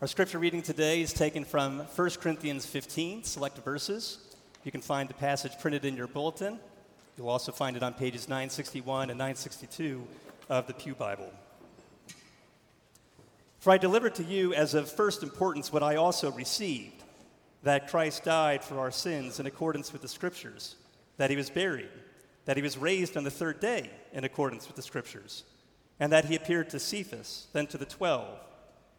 Our scripture reading today is taken from 1 Corinthians 15, select verses. You can find the passage printed in your bulletin. You'll also find it on pages 961 and 962 of the Pew Bible. For I delivered to you as of first importance what I also received that Christ died for our sins in accordance with the Scriptures, that he was buried, that he was raised on the third day in accordance with the Scriptures, and that he appeared to Cephas, then to the twelve.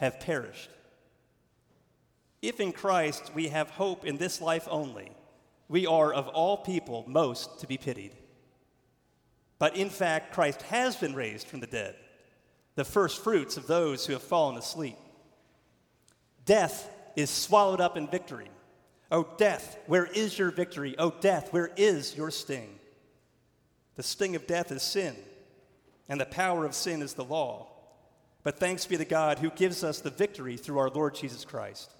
have perished. If in Christ we have hope in this life only, we are of all people most to be pitied. But in fact, Christ has been raised from the dead, the first fruits of those who have fallen asleep. Death is swallowed up in victory. O oh, death, where is your victory? O oh, death, where is your sting? The sting of death is sin, and the power of sin is the law. But thanks be to God who gives us the victory through our Lord Jesus Christ.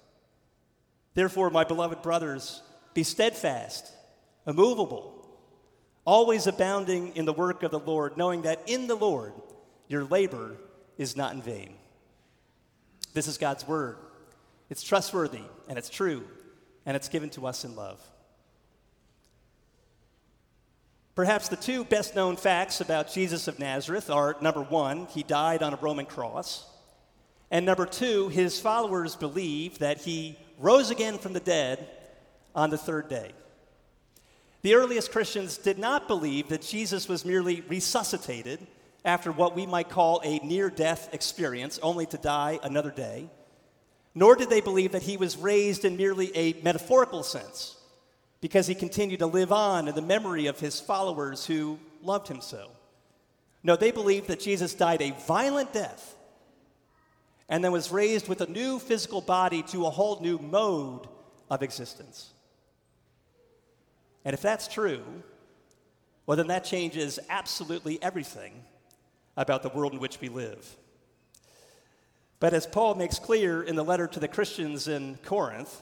Therefore, my beloved brothers, be steadfast, immovable, always abounding in the work of the Lord, knowing that in the Lord your labor is not in vain. This is God's word. It's trustworthy and it's true, and it's given to us in love. Perhaps the two best known facts about Jesus of Nazareth are number one, he died on a Roman cross. And number two, his followers believe that he rose again from the dead on the third day. The earliest Christians did not believe that Jesus was merely resuscitated after what we might call a near death experience, only to die another day. Nor did they believe that he was raised in merely a metaphorical sense, because he continued to live on in the memory of his followers who loved him so. No, they believed that Jesus died a violent death and then was raised with a new physical body to a whole new mode of existence. And if that's true, well, then that changes absolutely everything about the world in which we live. But as Paul makes clear in the letter to the Christians in Corinth,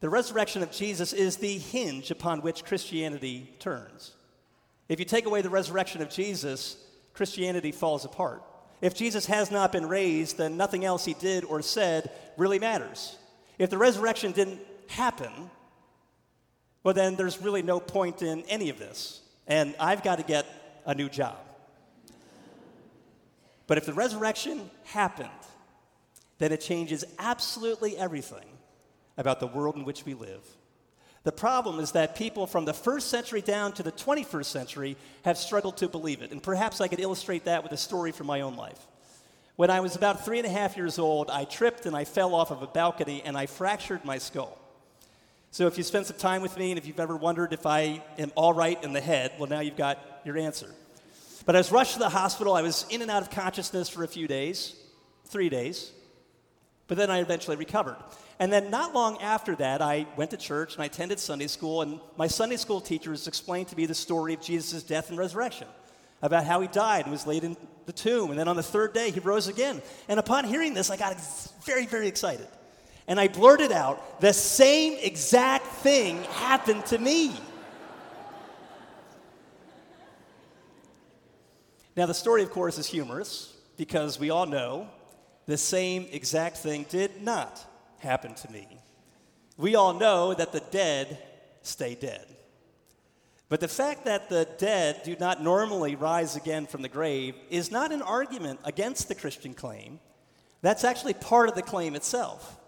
the resurrection of Jesus is the hinge upon which Christianity turns. If you take away the resurrection of Jesus, Christianity falls apart. If Jesus has not been raised, then nothing else he did or said really matters. If the resurrection didn't happen, well, then there's really no point in any of this. And I've got to get a new job. But if the resurrection happened, then it changes absolutely everything about the world in which we live. The problem is that people from the first century down to the 21st century have struggled to believe it. And perhaps I could illustrate that with a story from my own life. When I was about three and a half years old, I tripped and I fell off of a balcony and I fractured my skull. So if you spent some time with me and if you've ever wondered if I am all right in the head, well, now you've got your answer. But I was rushed to the hospital. I was in and out of consciousness for a few days, three days. But then I eventually recovered. And then not long after that, I went to church and I attended Sunday school, and my Sunday school teachers explained to me the story of Jesus' death and resurrection, about how he died and was laid in the tomb, and then on the third day, he rose again. And upon hearing this, I got very, very excited. And I blurted out, the same exact thing happened to me. Now, the story, of course, is humorous because we all know the same exact thing did not happen to me. We all know that the dead stay dead. But the fact that the dead do not normally rise again from the grave is not an argument against the Christian claim That's actually part of the claim itself.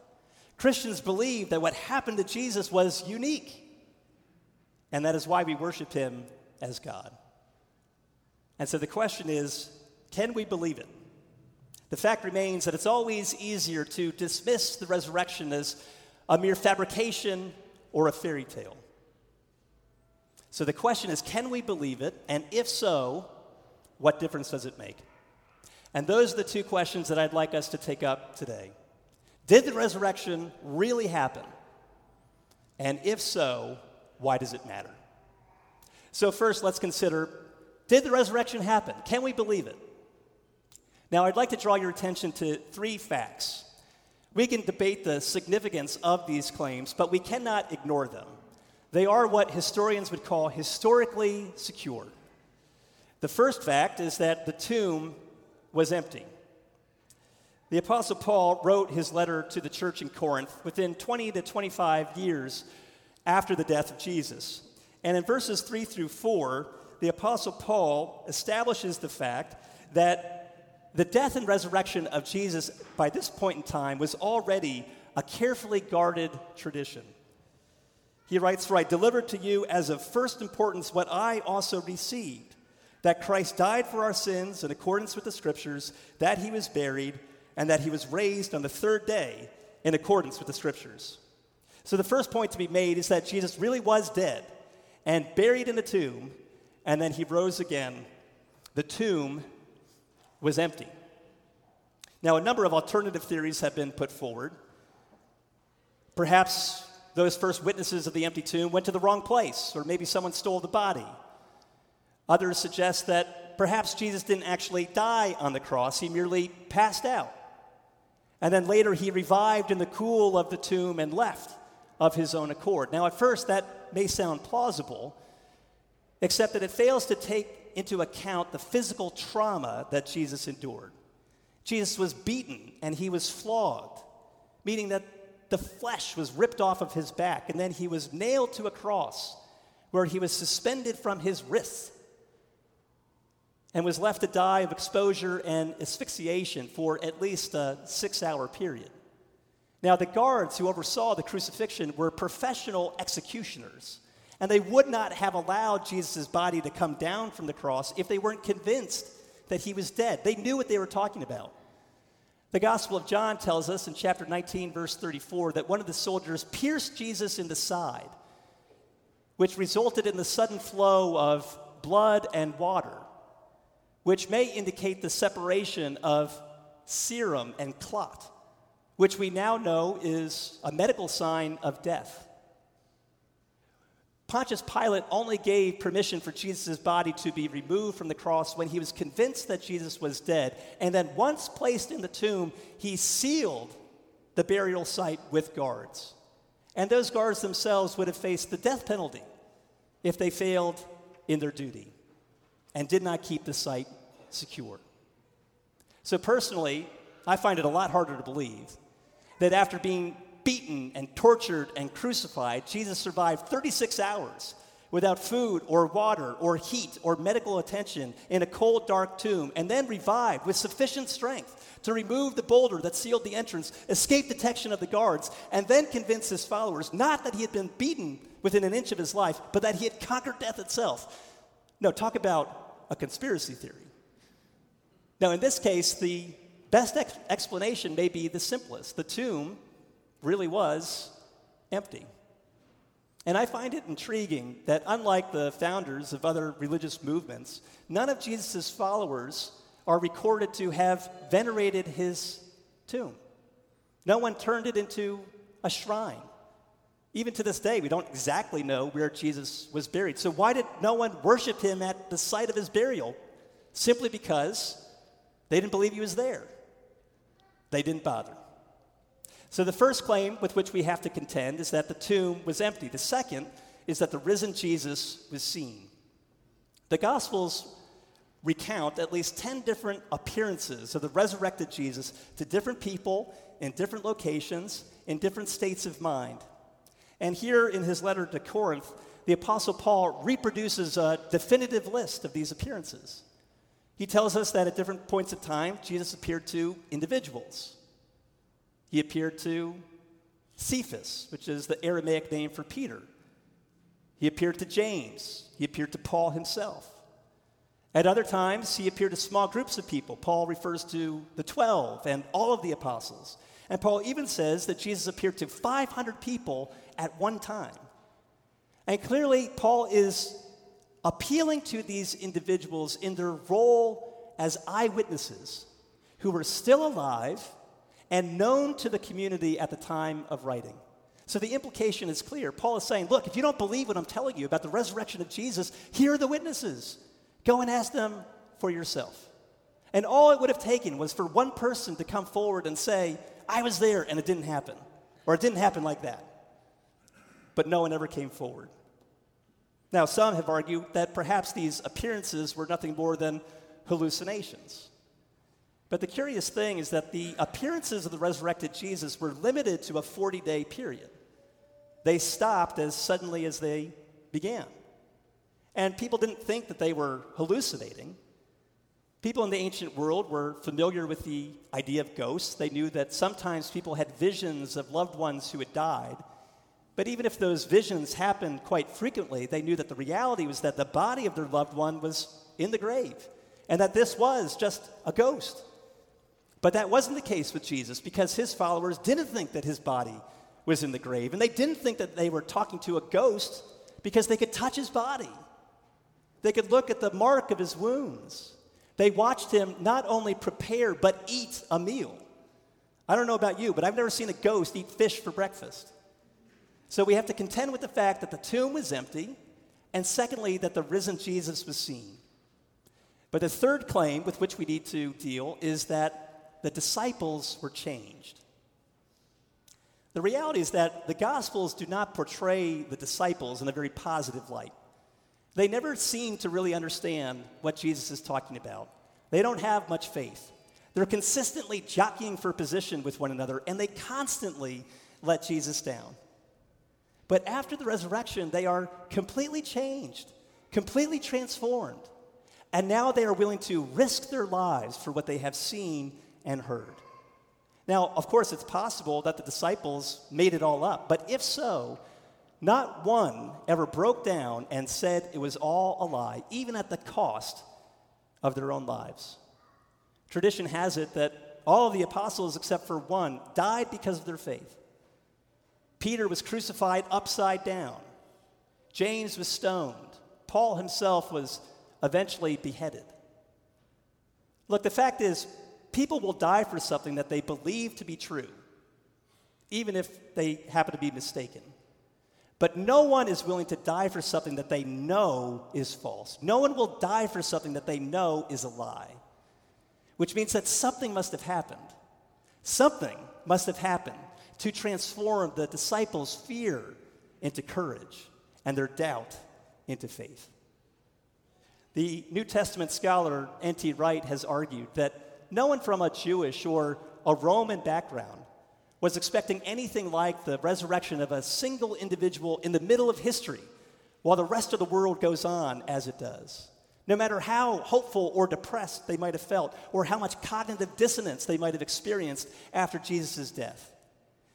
Christians believe that what happened to Jesus was unique, and that is why we worship him as God. And so the question is can we believe it? The fact remains that it's always easier to dismiss the resurrection as a mere fabrication or a fairy tale. So the question is can we believe it? And if so, what difference does it make? And those are the two questions that I'd like us to take up today. Did the resurrection really happen? And if so, why does it matter? So, first, let's consider did the resurrection happen? Can we believe it? Now, I'd like to draw your attention to three facts. We can debate the significance of these claims, but we cannot ignore them. They are what historians would call historically secure. The first fact is that the tomb was empty. The Apostle Paul wrote his letter to the church in Corinth within 20 to 25 years after the death of Jesus. And in verses 3 through 4, the Apostle Paul establishes the fact that the death and resurrection of Jesus by this point in time was already a carefully guarded tradition. He writes, For I delivered to you as of first importance what I also received that Christ died for our sins in accordance with the Scriptures, that he was buried, and that he was raised on the third day in accordance with the Scriptures. So the first point to be made is that Jesus really was dead and buried in a tomb, and then he rose again. The tomb was empty. Now, a number of alternative theories have been put forward. Perhaps those first witnesses of the empty tomb went to the wrong place, or maybe someone stole the body. Others suggest that perhaps Jesus didn't actually die on the cross, he merely passed out. And then later he revived in the cool of the tomb and left of his own accord. Now, at first, that may sound plausible, except that it fails to take into account the physical trauma that Jesus endured. Jesus was beaten and he was flogged, meaning that the flesh was ripped off of his back, and then he was nailed to a cross where he was suspended from his wrists and was left to die of exposure and asphyxiation for at least a six hour period. Now, the guards who oversaw the crucifixion were professional executioners, and they would not have allowed Jesus' body to come down from the cross if they weren't convinced that he was dead. They knew what they were talking about. The Gospel of John tells us in chapter 19, verse 34, that one of the soldiers pierced Jesus in the side, which resulted in the sudden flow of blood and water which may indicate the separation of serum and clot, which we now know is a medical sign of death. Pontius Pilate only gave permission for Jesus' body to be removed from the cross when he was convinced that Jesus was dead. And then, once placed in the tomb, he sealed the burial site with guards. And those guards themselves would have faced the death penalty if they failed in their duty and did not keep the site secure. So, personally, I find it a lot harder to believe that after being beaten and tortured and crucified, Jesus survived 36 hours without food or water or heat or medical attention in a cold, dark tomb, and then revived with sufficient strength to remove the boulder that sealed the entrance, escape detection of the guards, and then convince his followers not that he had been beaten within an inch of his life, but that he had conquered death itself. No, talk about a conspiracy theory. Now, in this case, the best ex- explanation may be the simplest. The tomb really was empty. And I find it intriguing that, unlike the founders of other religious movements, none of Jesus' followers are recorded to have venerated his tomb. No one turned it into a shrine. Even to this day, we don't exactly know where Jesus was buried. So, why did no one worship him at the site of his burial? Simply because they didn't believe he was there. They didn't bother. So, the first claim with which we have to contend is that the tomb was empty. The second is that the risen Jesus was seen. The Gospels recount at least 10 different appearances of the resurrected Jesus to different people in different locations, in different states of mind. And here in his letter to Corinth, the Apostle Paul reproduces a definitive list of these appearances. He tells us that at different points of time, Jesus appeared to individuals, He appeared to Cephas, which is the Aramaic name for Peter. He appeared to James. He appeared to Paul himself. At other times, he appeared to small groups of people. Paul refers to the 12 and all of the apostles. And Paul even says that Jesus appeared to 500 people at one time. And clearly, Paul is appealing to these individuals in their role as eyewitnesses who were still alive and known to the community at the time of writing. So the implication is clear. Paul is saying, look, if you don't believe what I'm telling you about the resurrection of Jesus, here are the witnesses. Go and ask them for yourself. And all it would have taken was for one person to come forward and say, I was there and it didn't happen, or it didn't happen like that. But no one ever came forward. Now, some have argued that perhaps these appearances were nothing more than hallucinations. But the curious thing is that the appearances of the resurrected Jesus were limited to a 40 day period. They stopped as suddenly as they began. And people didn't think that they were hallucinating. People in the ancient world were familiar with the idea of ghosts. They knew that sometimes people had visions of loved ones who had died. But even if those visions happened quite frequently, they knew that the reality was that the body of their loved one was in the grave and that this was just a ghost. But that wasn't the case with Jesus because his followers didn't think that his body was in the grave. And they didn't think that they were talking to a ghost because they could touch his body, they could look at the mark of his wounds. They watched him not only prepare, but eat a meal. I don't know about you, but I've never seen a ghost eat fish for breakfast. So we have to contend with the fact that the tomb was empty, and secondly, that the risen Jesus was seen. But the third claim with which we need to deal is that the disciples were changed. The reality is that the Gospels do not portray the disciples in a very positive light. They never seem to really understand what Jesus is talking about. They don't have much faith. They're consistently jockeying for position with one another, and they constantly let Jesus down. But after the resurrection, they are completely changed, completely transformed. And now they are willing to risk their lives for what they have seen and heard. Now, of course, it's possible that the disciples made it all up, but if so, not one ever broke down and said it was all a lie, even at the cost of their own lives. Tradition has it that all of the apostles, except for one, died because of their faith. Peter was crucified upside down, James was stoned, Paul himself was eventually beheaded. Look, the fact is, people will die for something that they believe to be true, even if they happen to be mistaken. But no one is willing to die for something that they know is false. No one will die for something that they know is a lie, which means that something must have happened. Something must have happened to transform the disciples' fear into courage and their doubt into faith. The New Testament scholar N.T. Wright has argued that no one from a Jewish or a Roman background was expecting anything like the resurrection of a single individual in the middle of history while the rest of the world goes on as it does. No matter how hopeful or depressed they might have felt, or how much cognitive dissonance they might have experienced after Jesus' death.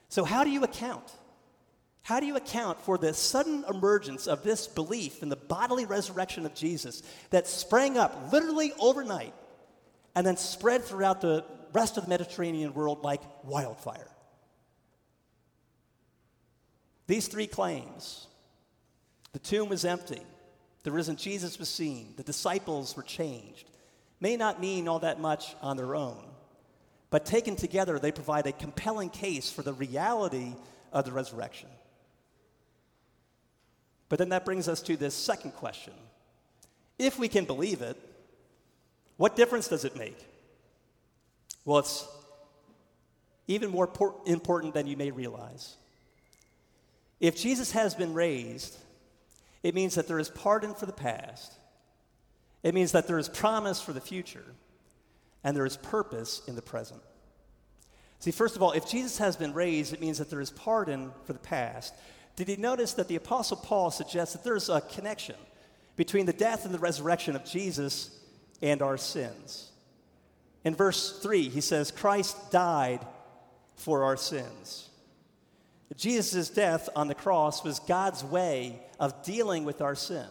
So, how do you account? How do you account for the sudden emergence of this belief in the bodily resurrection of Jesus that sprang up literally overnight and then spread throughout the rest of the Mediterranean world like wildfire? These three claims the tomb was empty, the risen Jesus was seen, the disciples were changed may not mean all that much on their own, but taken together, they provide a compelling case for the reality of the resurrection. But then that brings us to this second question. If we can believe it, what difference does it make? Well, it's even more important than you may realize. If Jesus has been raised, it means that there is pardon for the past, it means that there is promise for the future, and there is purpose in the present. See, first of all, if Jesus has been raised, it means that there is pardon for the past. Did you notice that the Apostle Paul suggests that there's a connection between the death and the resurrection of Jesus and our sins? In verse 3, he says, Christ died for our sins. Jesus' death on the cross was God's way of dealing with our sin.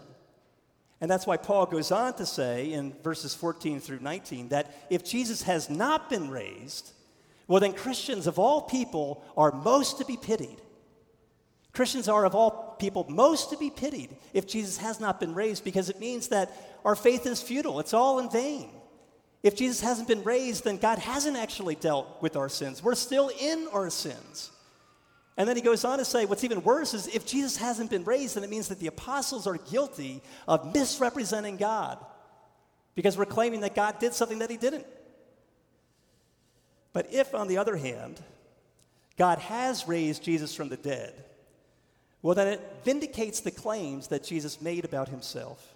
And that's why Paul goes on to say in verses 14 through 19 that if Jesus has not been raised, well, then Christians of all people are most to be pitied. Christians are of all people most to be pitied if Jesus has not been raised because it means that our faith is futile, it's all in vain. If Jesus hasn't been raised, then God hasn't actually dealt with our sins. We're still in our sins. And then he goes on to say, what's even worse is if Jesus hasn't been raised, then it means that the apostles are guilty of misrepresenting God because we're claiming that God did something that he didn't. But if, on the other hand, God has raised Jesus from the dead, well, then it vindicates the claims that Jesus made about himself.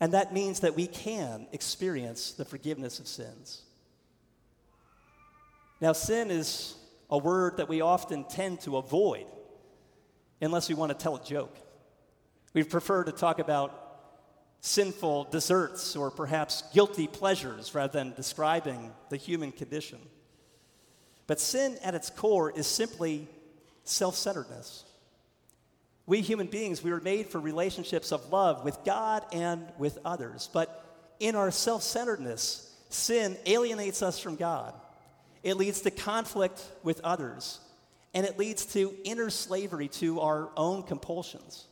And that means that we can experience the forgiveness of sins. Now, sin is a word that we often tend to avoid unless we want to tell a joke. We prefer to talk about sinful desserts or perhaps guilty pleasures rather than describing the human condition. But sin at its core is simply self centeredness. We human beings, we were made for relationships of love with God and with others. But in our self centeredness, sin alienates us from God. It leads to conflict with others, and it leads to inner slavery to our own compulsions.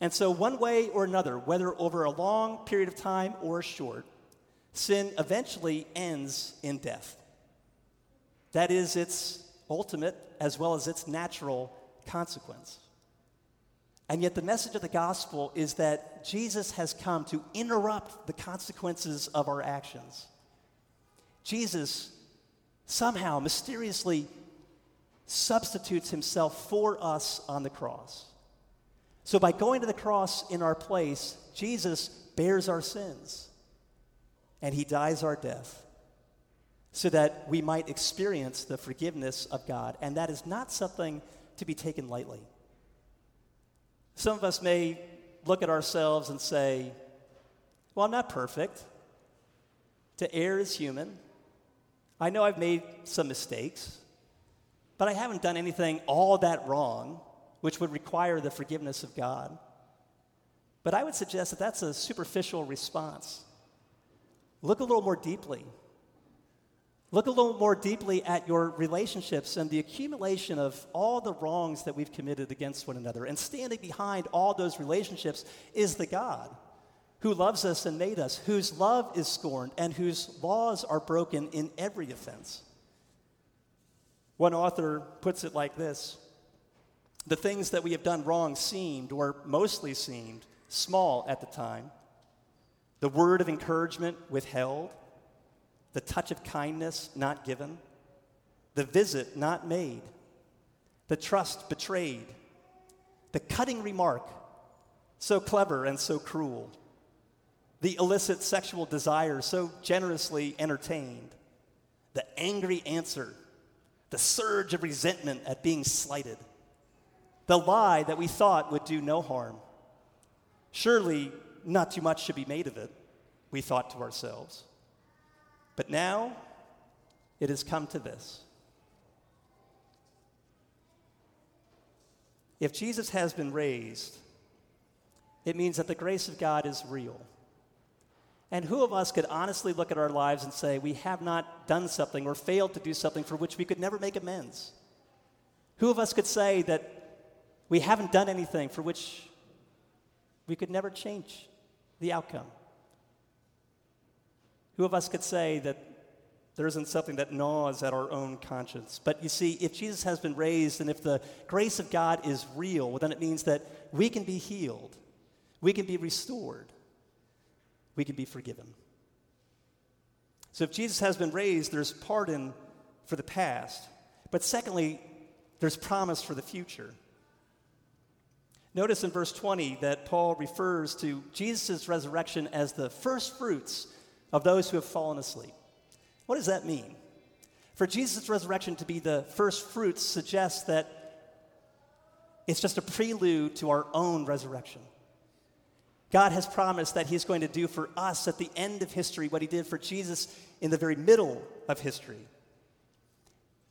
And so, one way or another, whether over a long period of time or short, sin eventually ends in death. That is its ultimate as well as its natural consequence. And yet, the message of the gospel is that Jesus has come to interrupt the consequences of our actions. Jesus somehow mysteriously substitutes himself for us on the cross. So, by going to the cross in our place, Jesus bears our sins and he dies our death so that we might experience the forgiveness of God. And that is not something to be taken lightly. Some of us may look at ourselves and say, Well, I'm not perfect. To err is human. I know I've made some mistakes, but I haven't done anything all that wrong, which would require the forgiveness of God. But I would suggest that that's a superficial response. Look a little more deeply. Look a little more deeply at your relationships and the accumulation of all the wrongs that we've committed against one another. And standing behind all those relationships is the God who loves us and made us, whose love is scorned, and whose laws are broken in every offense. One author puts it like this The things that we have done wrong seemed, or mostly seemed, small at the time. The word of encouragement withheld, the touch of kindness not given, the visit not made, the trust betrayed, the cutting remark, so clever and so cruel the illicit sexual desire so generously entertained, the angry answer, the surge of resentment at being slighted, the lie that we thought would do no harm. Surely not too much should be made of it, we thought to ourselves. But now it has come to this. If Jesus has been raised, it means that the grace of God is real. And who of us could honestly look at our lives and say, we have not done something or failed to do something for which we could never make amends? Who of us could say that we haven't done anything for which we could never change the outcome? Who of us could say that there isn't something that gnaws at our own conscience? But you see, if Jesus has been raised and if the grace of God is real, well, then it means that we can be healed, we can be restored we can be forgiven. So if Jesus has been raised, there's pardon for the past. But secondly, there's promise for the future. Notice in verse 20 that Paul refers to Jesus' resurrection as the first fruits of those who have fallen asleep. What does that mean? For Jesus' resurrection to be the first fruits suggests that it's just a prelude to our own resurrection. God has promised that He's going to do for us at the end of history what He did for Jesus in the very middle of history.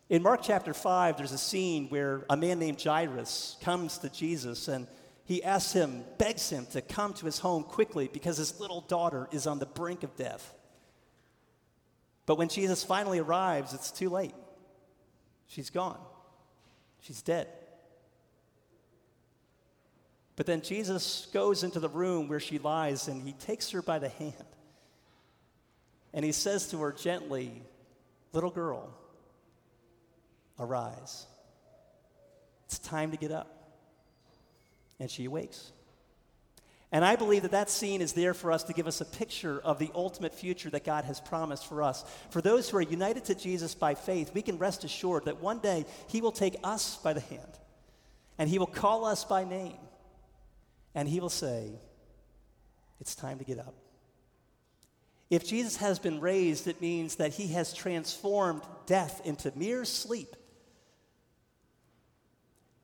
In Mark chapter 5, there's a scene where a man named Jairus comes to Jesus and he asks him, begs him to come to his home quickly because his little daughter is on the brink of death. But when Jesus finally arrives, it's too late. She's gone, she's dead. But then Jesus goes into the room where she lies and he takes her by the hand. And he says to her gently, Little girl, arise. It's time to get up. And she awakes. And I believe that that scene is there for us to give us a picture of the ultimate future that God has promised for us. For those who are united to Jesus by faith, we can rest assured that one day He will take us by the hand and He will call us by name and He will say, It's time to get up. If Jesus has been raised, it means that He has transformed death into mere sleep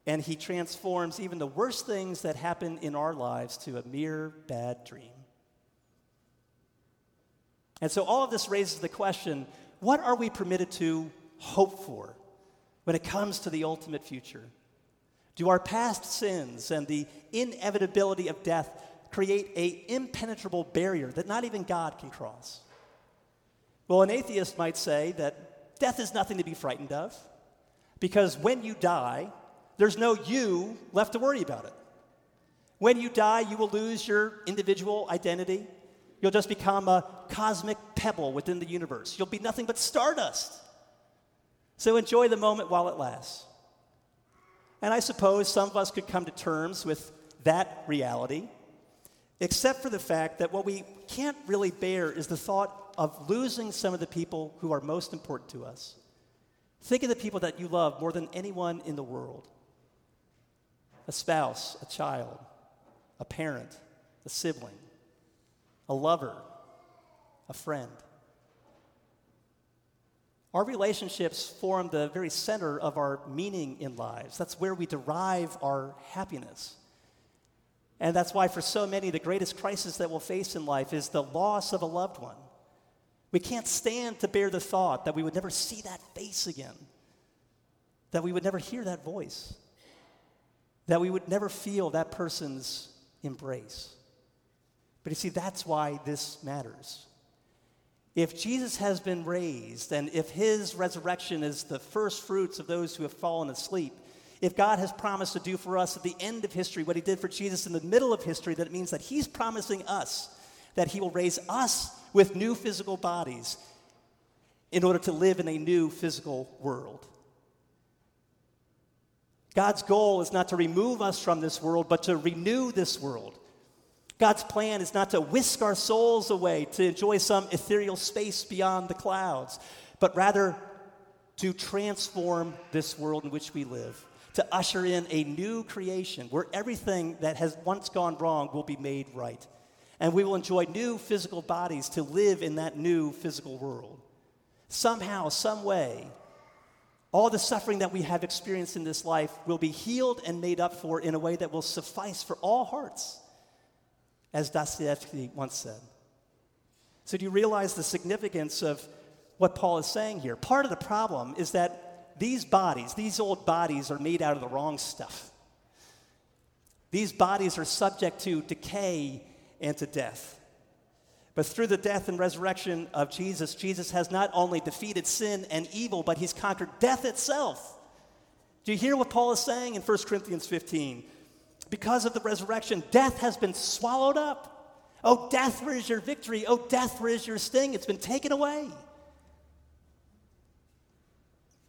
and he transforms even the worst things that happen in our lives to a mere bad dream. And so all of this raises the question what are we permitted to hope for when it comes to the ultimate future? Do our past sins and the inevitability of death create a impenetrable barrier that not even God can cross? Well, an atheist might say that death is nothing to be frightened of because when you die, there's no you left to worry about it. When you die, you will lose your individual identity. You'll just become a cosmic pebble within the universe. You'll be nothing but stardust. So enjoy the moment while it lasts. And I suppose some of us could come to terms with that reality, except for the fact that what we can't really bear is the thought of losing some of the people who are most important to us. Think of the people that you love more than anyone in the world a spouse, a child, a parent, a sibling, a lover, a friend. Our relationships form the very center of our meaning in lives. That's where we derive our happiness. And that's why, for so many, the greatest crisis that we'll face in life is the loss of a loved one. We can't stand to bear the thought that we would never see that face again, that we would never hear that voice that we would never feel that person's embrace. But you see, that's why this matters. If Jesus has been raised, and if his resurrection is the first fruits of those who have fallen asleep, if God has promised to do for us at the end of history what he did for Jesus in the middle of history, that means that he's promising us that he will raise us with new physical bodies in order to live in a new physical world. God's goal is not to remove us from this world, but to renew this world. God's plan is not to whisk our souls away to enjoy some ethereal space beyond the clouds, but rather to transform this world in which we live, to usher in a new creation where everything that has once gone wrong will be made right. And we will enjoy new physical bodies to live in that new physical world. Somehow, some way, all the suffering that we have experienced in this life will be healed and made up for in a way that will suffice for all hearts, as Dostoevsky once said. So, do you realize the significance of what Paul is saying here? Part of the problem is that these bodies, these old bodies, are made out of the wrong stuff. These bodies are subject to decay and to death. But through the death and resurrection of Jesus, Jesus has not only defeated sin and evil, but he's conquered death itself. Do you hear what Paul is saying in 1 Corinthians 15? Because of the resurrection, death has been swallowed up. Oh, death, where is your victory? Oh, death, where is your sting? It's been taken away.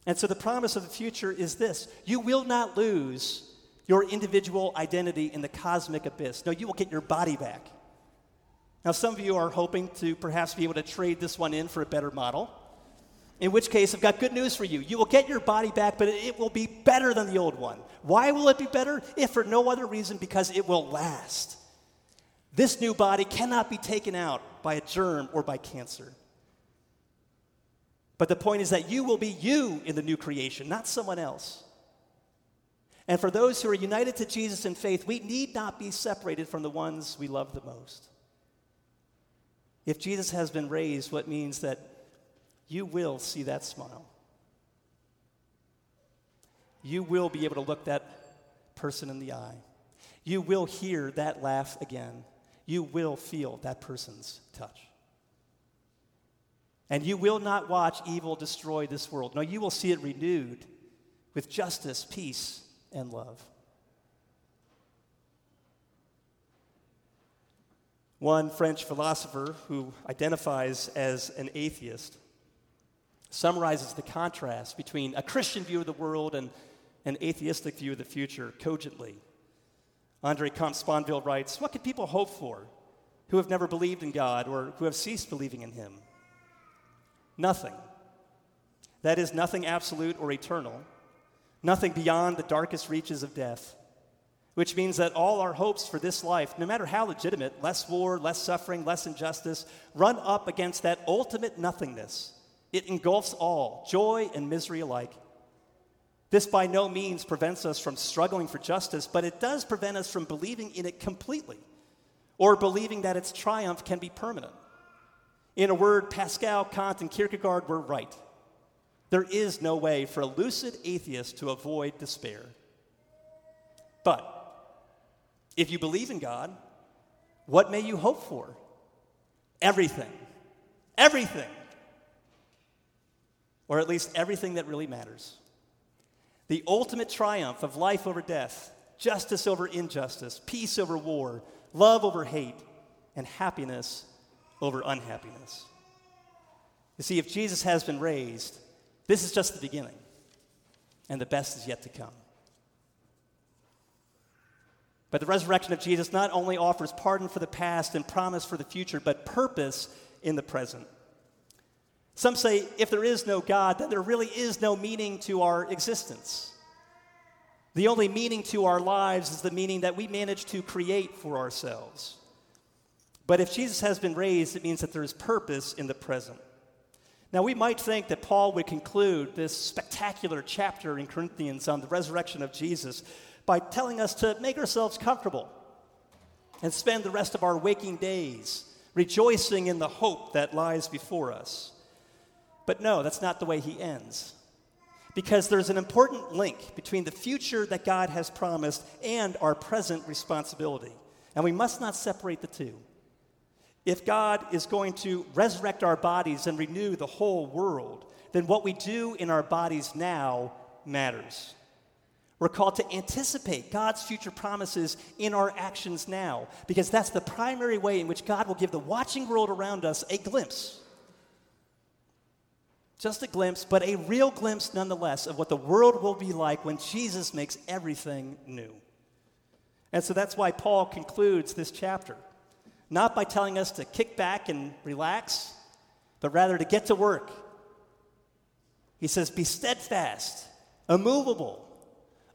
And so the promise of the future is this you will not lose your individual identity in the cosmic abyss. No, you will get your body back. Now, some of you are hoping to perhaps be able to trade this one in for a better model. In which case, I've got good news for you. You will get your body back, but it will be better than the old one. Why will it be better? If for no other reason, because it will last. This new body cannot be taken out by a germ or by cancer. But the point is that you will be you in the new creation, not someone else. And for those who are united to Jesus in faith, we need not be separated from the ones we love the most. If Jesus has been raised, what means that you will see that smile. you will be able to look that person in the eye. You will hear that laugh again. You will feel that person's touch. And you will not watch evil destroy this world. No, you will see it renewed with justice, peace, and love. One French philosopher who identifies as an atheist summarizes the contrast between a Christian view of the world and an atheistic view of the future cogently. Andre Comte Sponville writes What can people hope for who have never believed in God or who have ceased believing in Him? Nothing. That is, nothing absolute or eternal, nothing beyond the darkest reaches of death, which means that all our hopes for this life, no matter how legitimate, less war, less suffering, less injustice, run up against that ultimate nothingness. It engulfs all, joy and misery alike. This by no means prevents us from struggling for justice, but it does prevent us from believing in it completely or believing that its triumph can be permanent. In a word, Pascal, Kant, and Kierkegaard were right. There is no way for a lucid atheist to avoid despair. But if you believe in God, what may you hope for? Everything. Everything. Or at least everything that really matters. The ultimate triumph of life over death, justice over injustice, peace over war, love over hate, and happiness over unhappiness. You see, if Jesus has been raised, this is just the beginning, and the best is yet to come. But the resurrection of Jesus not only offers pardon for the past and promise for the future, but purpose in the present. Some say if there is no God, then there really is no meaning to our existence. The only meaning to our lives is the meaning that we manage to create for ourselves. But if Jesus has been raised, it means that there is purpose in the present. Now, we might think that Paul would conclude this spectacular chapter in Corinthians on the resurrection of Jesus by telling us to make ourselves comfortable and spend the rest of our waking days rejoicing in the hope that lies before us. But no, that's not the way he ends. Because there's an important link between the future that God has promised and our present responsibility. And we must not separate the two. If God is going to resurrect our bodies and renew the whole world, then what we do in our bodies now matters. We're called to anticipate God's future promises in our actions now, because that's the primary way in which God will give the watching world around us a glimpse just a glimpse, but a real glimpse nonetheless of what the world will be like when Jesus makes everything new. And so that's why Paul concludes this chapter, not by telling us to kick back and relax, but rather to get to work. He says, Be steadfast, immovable,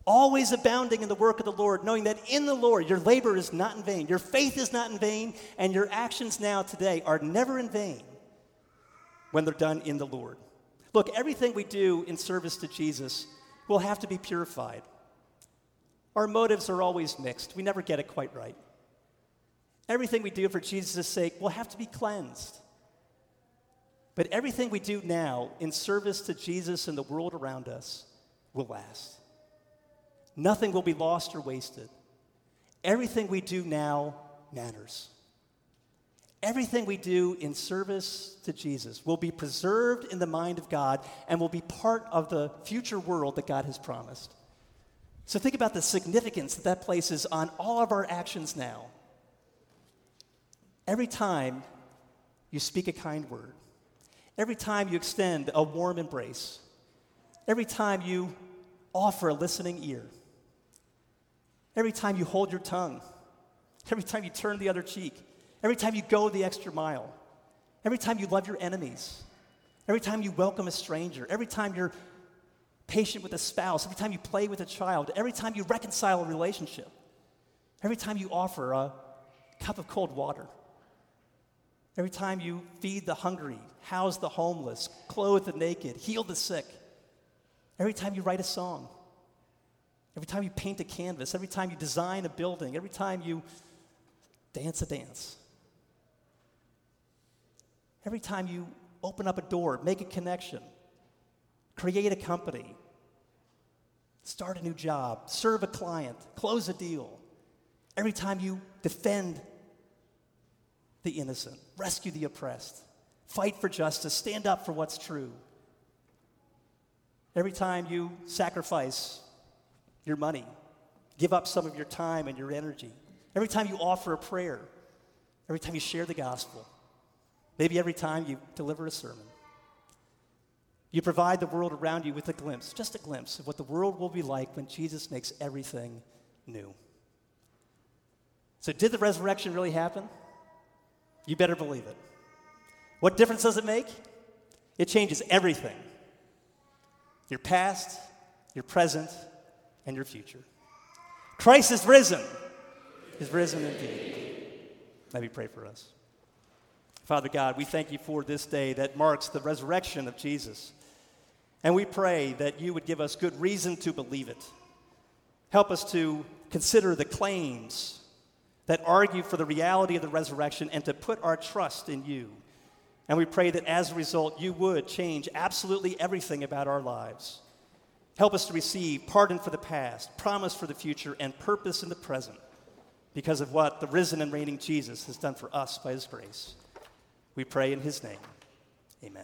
always abounding in the work of the Lord, knowing that in the Lord your labor is not in vain, your faith is not in vain, and your actions now today are never in vain when they're done in the Lord. Look, everything we do in service to Jesus will have to be purified. Our motives are always mixed, we never get it quite right. Everything we do for Jesus' sake will have to be cleansed. But everything we do now in service to Jesus and the world around us will last. Nothing will be lost or wasted. Everything we do now matters. Everything we do in service to Jesus will be preserved in the mind of God and will be part of the future world that God has promised. So think about the significance that that places on all of our actions now. Every time you speak a kind word, every time you extend a warm embrace, every time you offer a listening ear, every time you hold your tongue, every time you turn the other cheek, Every time you go the extra mile, every time you love your enemies, every time you welcome a stranger, every time you're patient with a spouse, every time you play with a child, every time you reconcile a relationship, every time you offer a cup of cold water, every time you feed the hungry, house the homeless, clothe the naked, heal the sick, every time you write a song, every time you paint a canvas, every time you design a building, every time you dance a dance. Every time you open up a door, make a connection, create a company, start a new job, serve a client, close a deal. Every time you defend the innocent, rescue the oppressed, fight for justice, stand up for what's true. Every time you sacrifice your money, give up some of your time and your energy. Every time you offer a prayer, every time you share the gospel, maybe every time you deliver a sermon. You provide the world around you with a glimpse, just a glimpse of what the world will be like when Jesus makes everything new. So, did the resurrection really happen? You better believe it. What difference does it make? It changes everything your past, your present, and your future. Christ is risen. Is risen indeed. Let me pray for us. Father God, we thank you for this day that marks the resurrection of Jesus. And we pray that you would give us good reason to believe it. Help us to consider the claims that argue for the reality of the resurrection and to put our trust in you. And we pray that as a result, you would change absolutely everything about our lives. Help us to receive pardon for the past, promise for the future, and purpose in the present because of what the risen and reigning Jesus has done for us by his grace. We pray in his name. Amen.